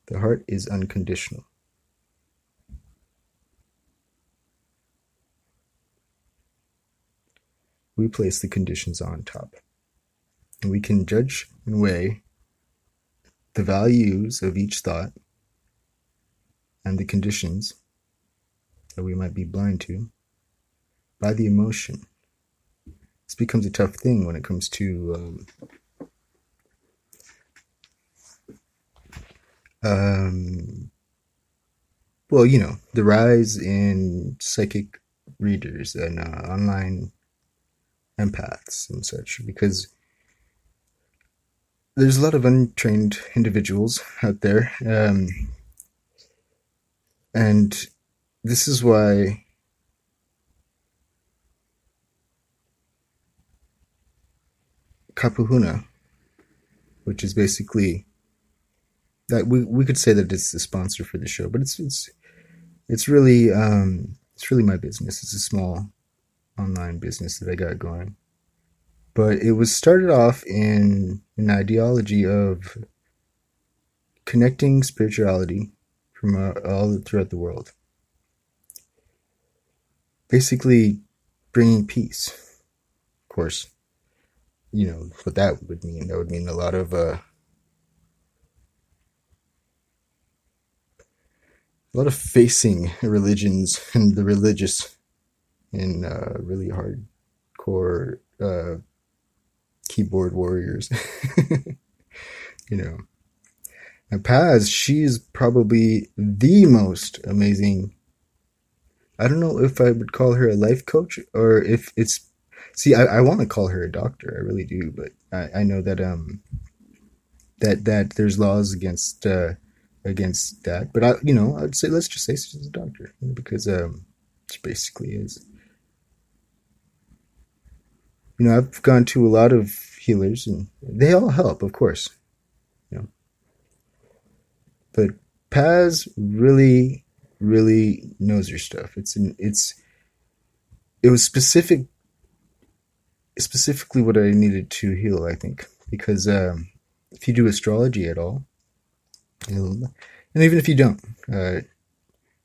the heart is unconditional. We place the conditions on top. And we can judge and weigh the values of each thought and the conditions that we might be blind to by the emotion. This becomes a tough thing when it comes to um, um, well, you know, the rise in psychic readers and uh, online empaths and such because there's a lot of untrained individuals out there um, and this is why kapuhuna which is basically that we, we could say that it's the sponsor for the show but it's it's it's really um, it's really my business. It's a small online business that I got going. But it was started off in an ideology of connecting spirituality from uh, all throughout the world. Basically, bringing peace. Of course, you know what that would mean. That would mean a lot of uh, a lot of facing religions and the religious in uh, really hardcore uh, keyboard warriors. you know. Now Paz, she's probably the most amazing. I don't know if I would call her a life coach or if it's. See, I, I want to call her a doctor. I really do, but I, I know that um that that there's laws against uh, against that. But I, you know, I'd say let's just say she's a doctor because um, she basically is. You know, I've gone to a lot of healers, and they all help, of course. You know, but Paz really, really knows her stuff. It's an, it's it was specific, specifically what I needed to heal. I think because um, if you do astrology at all, and even if you don't, uh,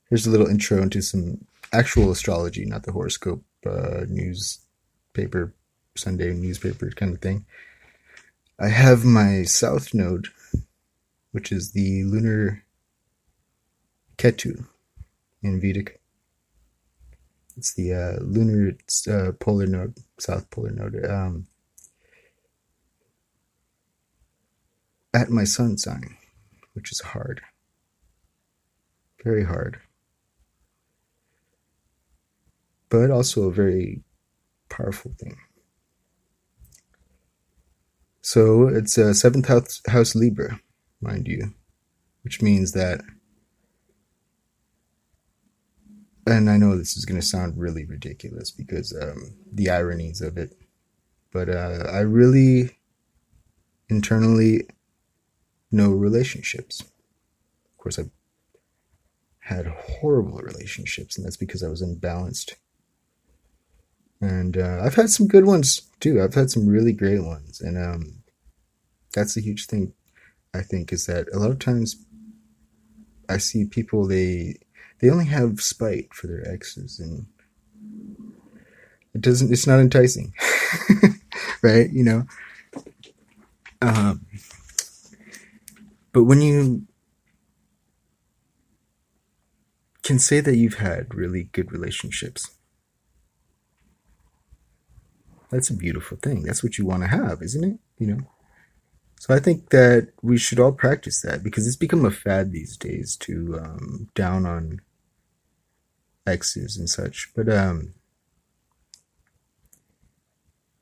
here's a little intro into some actual astrology, not the horoscope uh, newspaper, Sunday newspaper kind of thing. I have my south node, which is the lunar Ketu in Vedic. It's the uh, lunar uh, polar node, south polar node. Um, at my sun sign, which is hard. Very hard. But also a very powerful thing. So it's a seventh house, house Libra, mind you, which means that, and I know this is going to sound really ridiculous because um, the ironies of it, but uh, I really internally know relationships. Of course, I've had horrible relationships, and that's because I was unbalanced. And uh, I've had some good ones too. I've had some really great ones, and um, that's a huge thing. I think is that a lot of times I see people they they only have spite for their exes, and it doesn't. It's not enticing, right? You know. Um, but when you can say that you've had really good relationships, that's a beautiful thing. That's what you want to have, isn't it? You know? So I think that we should all practice that because it's become a fad these days to um, down on exes and such. But um,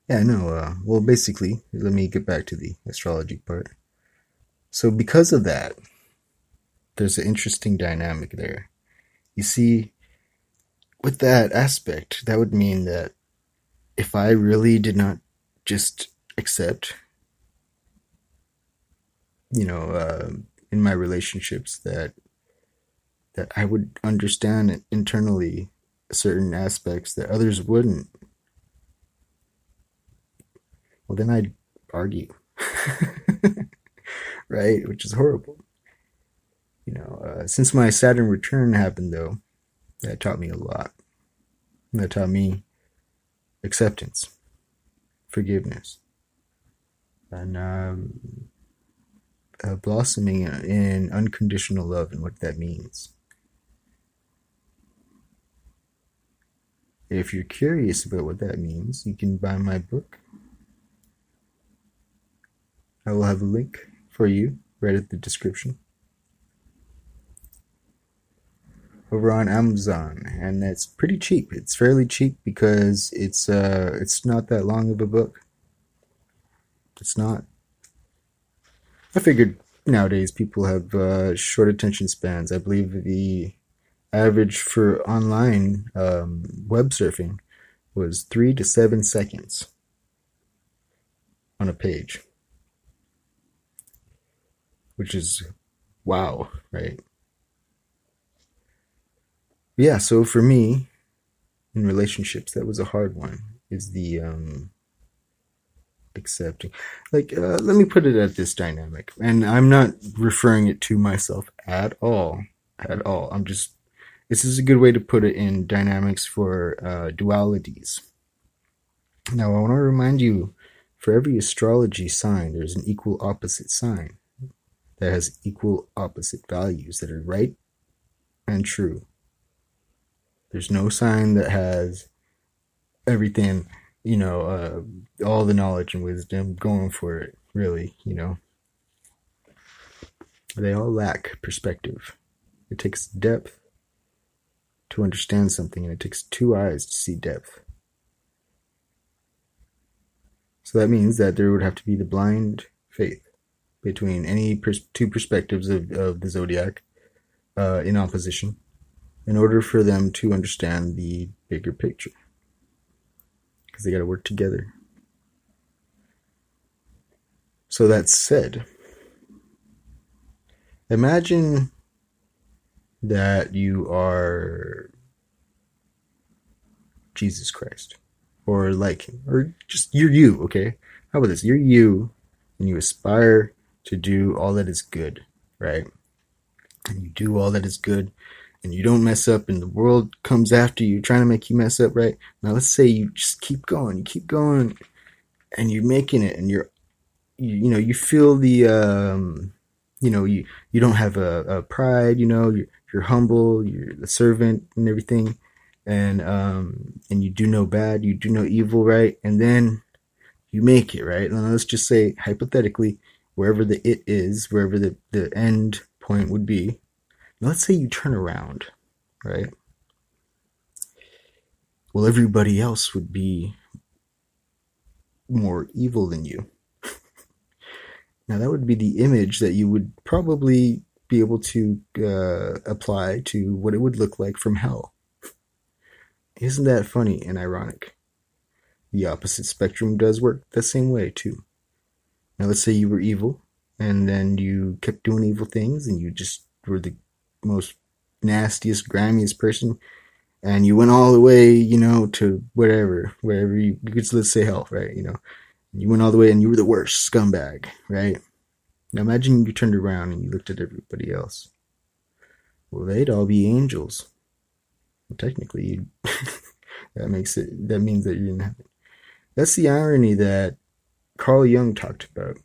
yeah, no. Uh, well, basically, let me get back to the astrology part. So, because of that, there's an interesting dynamic there. You see, with that aspect, that would mean that if I really did not just accept, you know, uh, in my relationships that that I would understand internally certain aspects that others wouldn't, well, then I'd argue. right? Which is horrible. You know, uh, since my Saturn return happened, though, that taught me a lot. That taught me acceptance, forgiveness, and um, uh, blossoming in unconditional love and what that means. If you're curious about what that means, you can buy my book. I will have a link for you right at the description over on Amazon and it's pretty cheap. It's fairly cheap because it's uh it's not that long of a book. It's not. I figured nowadays people have uh, short attention spans. I believe the average for online um, web surfing was three to seven seconds on a page which is wow, right? Yeah, so for me, in relationships, that was a hard one. Is the um, accepting, like, uh, let me put it at this dynamic, and I'm not referring it to myself at all, at all. I'm just, this is a good way to put it in dynamics for uh, dualities. Now, I want to remind you, for every astrology sign, there's an equal opposite sign that has equal opposite values that are right and true. There's no sign that has everything, you know, uh, all the knowledge and wisdom going for it, really, you know. They all lack perspective. It takes depth to understand something, and it takes two eyes to see depth. So that means that there would have to be the blind faith between any pers- two perspectives of, of the zodiac uh, in opposition in order for them to understand the bigger picture. Because they got to work together. So that said, imagine that you are Jesus Christ or like him or just you're you, okay? How about this? You're you and you aspire to do all that is good, right? And you do all that is good and you don't mess up and the world comes after you trying to make you mess up, right? Now let's say you just keep going, you keep going and you're making it and you're you, you know, you feel the um you know, you you don't have a, a pride, you know, you're you're humble, you're the servant and everything and um and you do no bad, you do no evil, right? And then you make it, right? And let's just say hypothetically, wherever the it is, wherever the, the end point would be, let's say you turn around, right? Well, everybody else would be more evil than you. now, that would be the image that you would probably be able to uh, apply to what it would look like from hell. Isn't that funny and ironic? The opposite spectrum does work the same way, too. Now, let's say you were evil, and then you kept doing evil things, and you just were the most nastiest, grimiest person, and you went all the way, you know, to whatever, wherever you, you could let's say hell, right? You know, you went all the way, and you were the worst scumbag, right? Now imagine you turned around and you looked at everybody else. Well, they'd all be angels. Well, technically, that makes it. That means that you're in heaven. That's the irony that Carl Jung talked about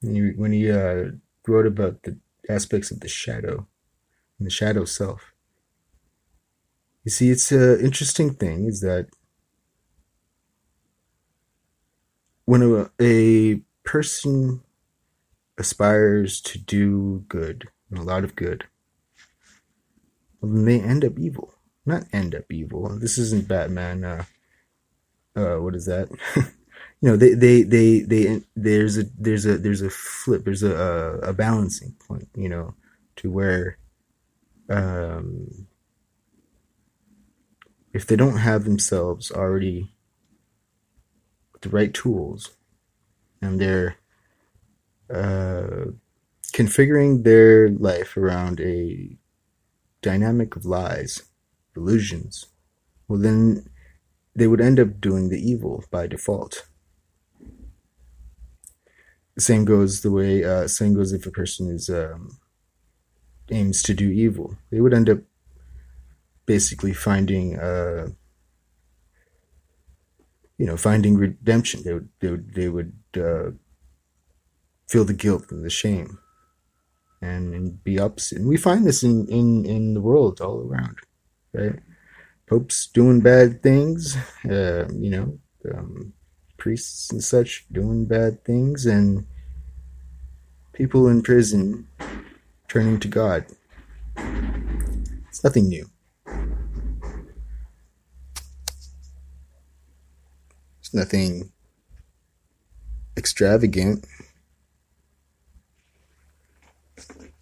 when he, when he uh, wrote about the aspects of the shadow and the shadow self. You see, it's an interesting thing is that when a, a person aspires to do good, and a lot of good, well, then they end up evil. Not end up evil. This isn't Batman. Uh, uh, what is that? you know, they, they, they, they, there's a, there's a, there's a flip, there's a, a balancing point, you know, to where, um, if they don't have themselves already the right tools and they're uh, configuring their life around a dynamic of lies, illusions, well, then they would end up doing the evil by default. The same goes the way, uh, same goes if a person is um, aims to do evil. They would end up basically finding, uh, you know, finding redemption. They would, they would, they would uh, feel the guilt and the shame and, and be opposite. And we find this in, in, in the world all around, right? Popes doing bad things, uh, you know, um, priests and such doing bad things, and people in prison turning to God. It's nothing new. It's nothing extravagant.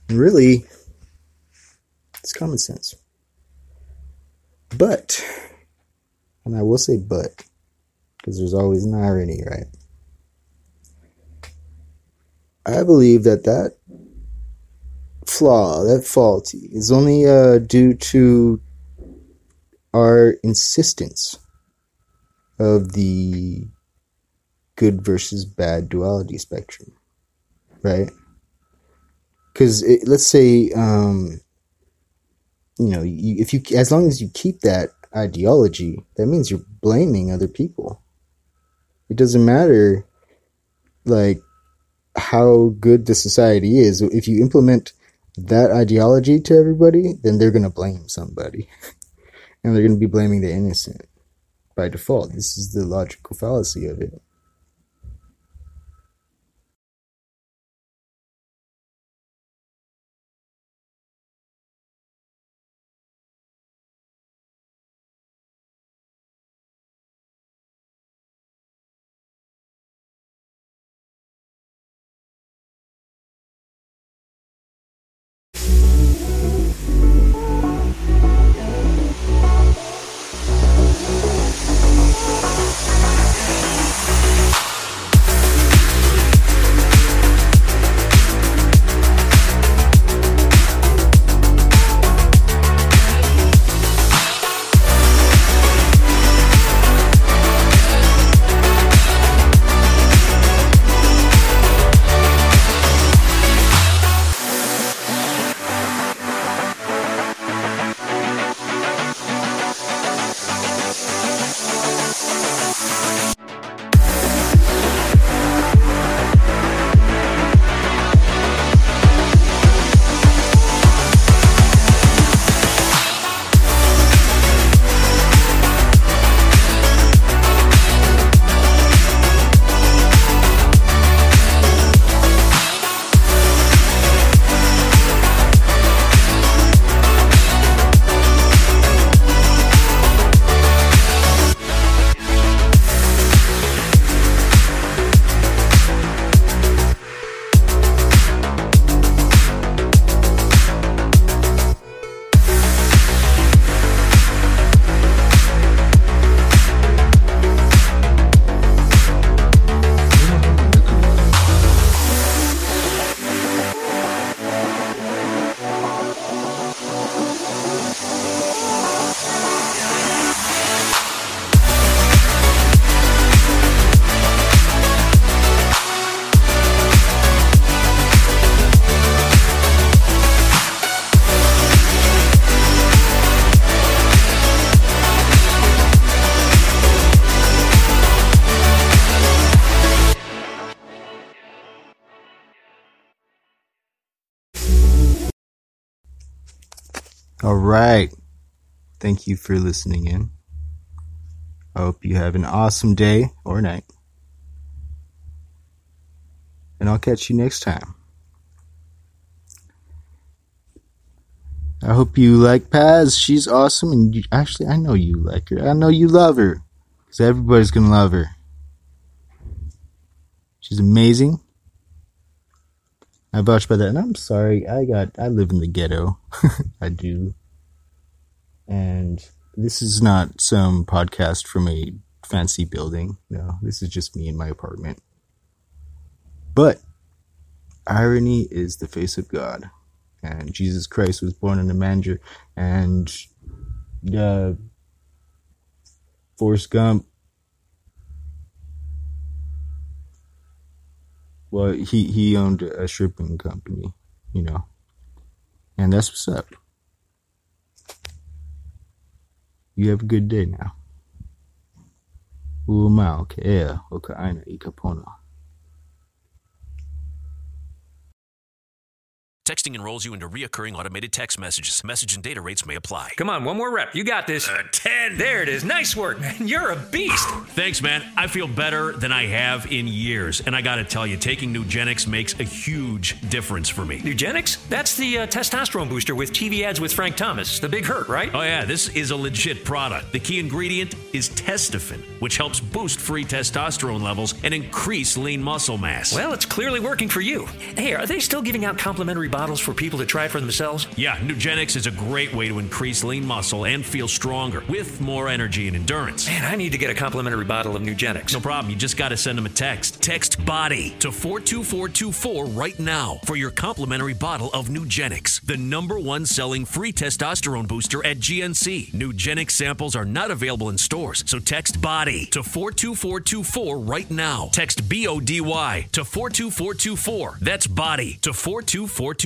Really, it's common sense. But, and I will say but, because there's always an irony, right? I believe that that flaw, that fault, is only uh, due to our insistence of the good versus bad duality spectrum, right? Because let's say, um, you know, you, if you as long as you keep that ideology, that means you're blaming other people. It doesn't matter, like how good the society is. If you implement that ideology to everybody, then they're gonna blame somebody, and they're gonna be blaming the innocent by default. This is the logical fallacy of it. Right. Thank you for listening in. I hope you have an awesome day or night. And I'll catch you next time. I hope you like Paz. She's awesome. And you, actually, I know you like her. I know you love her. Because everybody's going to love her. She's amazing. I vouch by that. And I'm sorry. I got, I live in the ghetto. I do. And this is not some podcast from a fancy building. No, this is just me in my apartment. But irony is the face of God. And Jesus Christ was born in a manger. And uh, Forrest Gump, well, he, he owned a shipping company, you know. And that's what's up. You have a good day now. Umau ke ea o ka Texting enrolls you into reoccurring automated text messages. Message and data rates may apply. Come on, one more rep. You got this. Uh, 10. There it is. Nice work, man. You're a beast. Thanks, man. I feel better than I have in years. And I got to tell you, taking Nugenix makes a huge difference for me. Nugenix? That's the uh, testosterone booster with TV ads with Frank Thomas. The big hurt, right? Oh, yeah, this is a legit product. The key ingredient is Testofen, which helps boost free testosterone levels and increase lean muscle mass. Well, it's clearly working for you. Hey, are they still giving out complimentary bottles for people to try for themselves? Yeah, Nugenix is a great way to increase lean muscle and feel stronger with more energy and endurance. Man, I need to get a complimentary bottle of Nugenix. No problem. You just got to send them a text. Text BODY to 42424 right now for your complimentary bottle of Nugenix, the number one selling free testosterone booster at GNC. Nugenix samples are not available in stores, so text BODY to 42424 right now. Text B O D Y to 42424. That's BODY to 42424.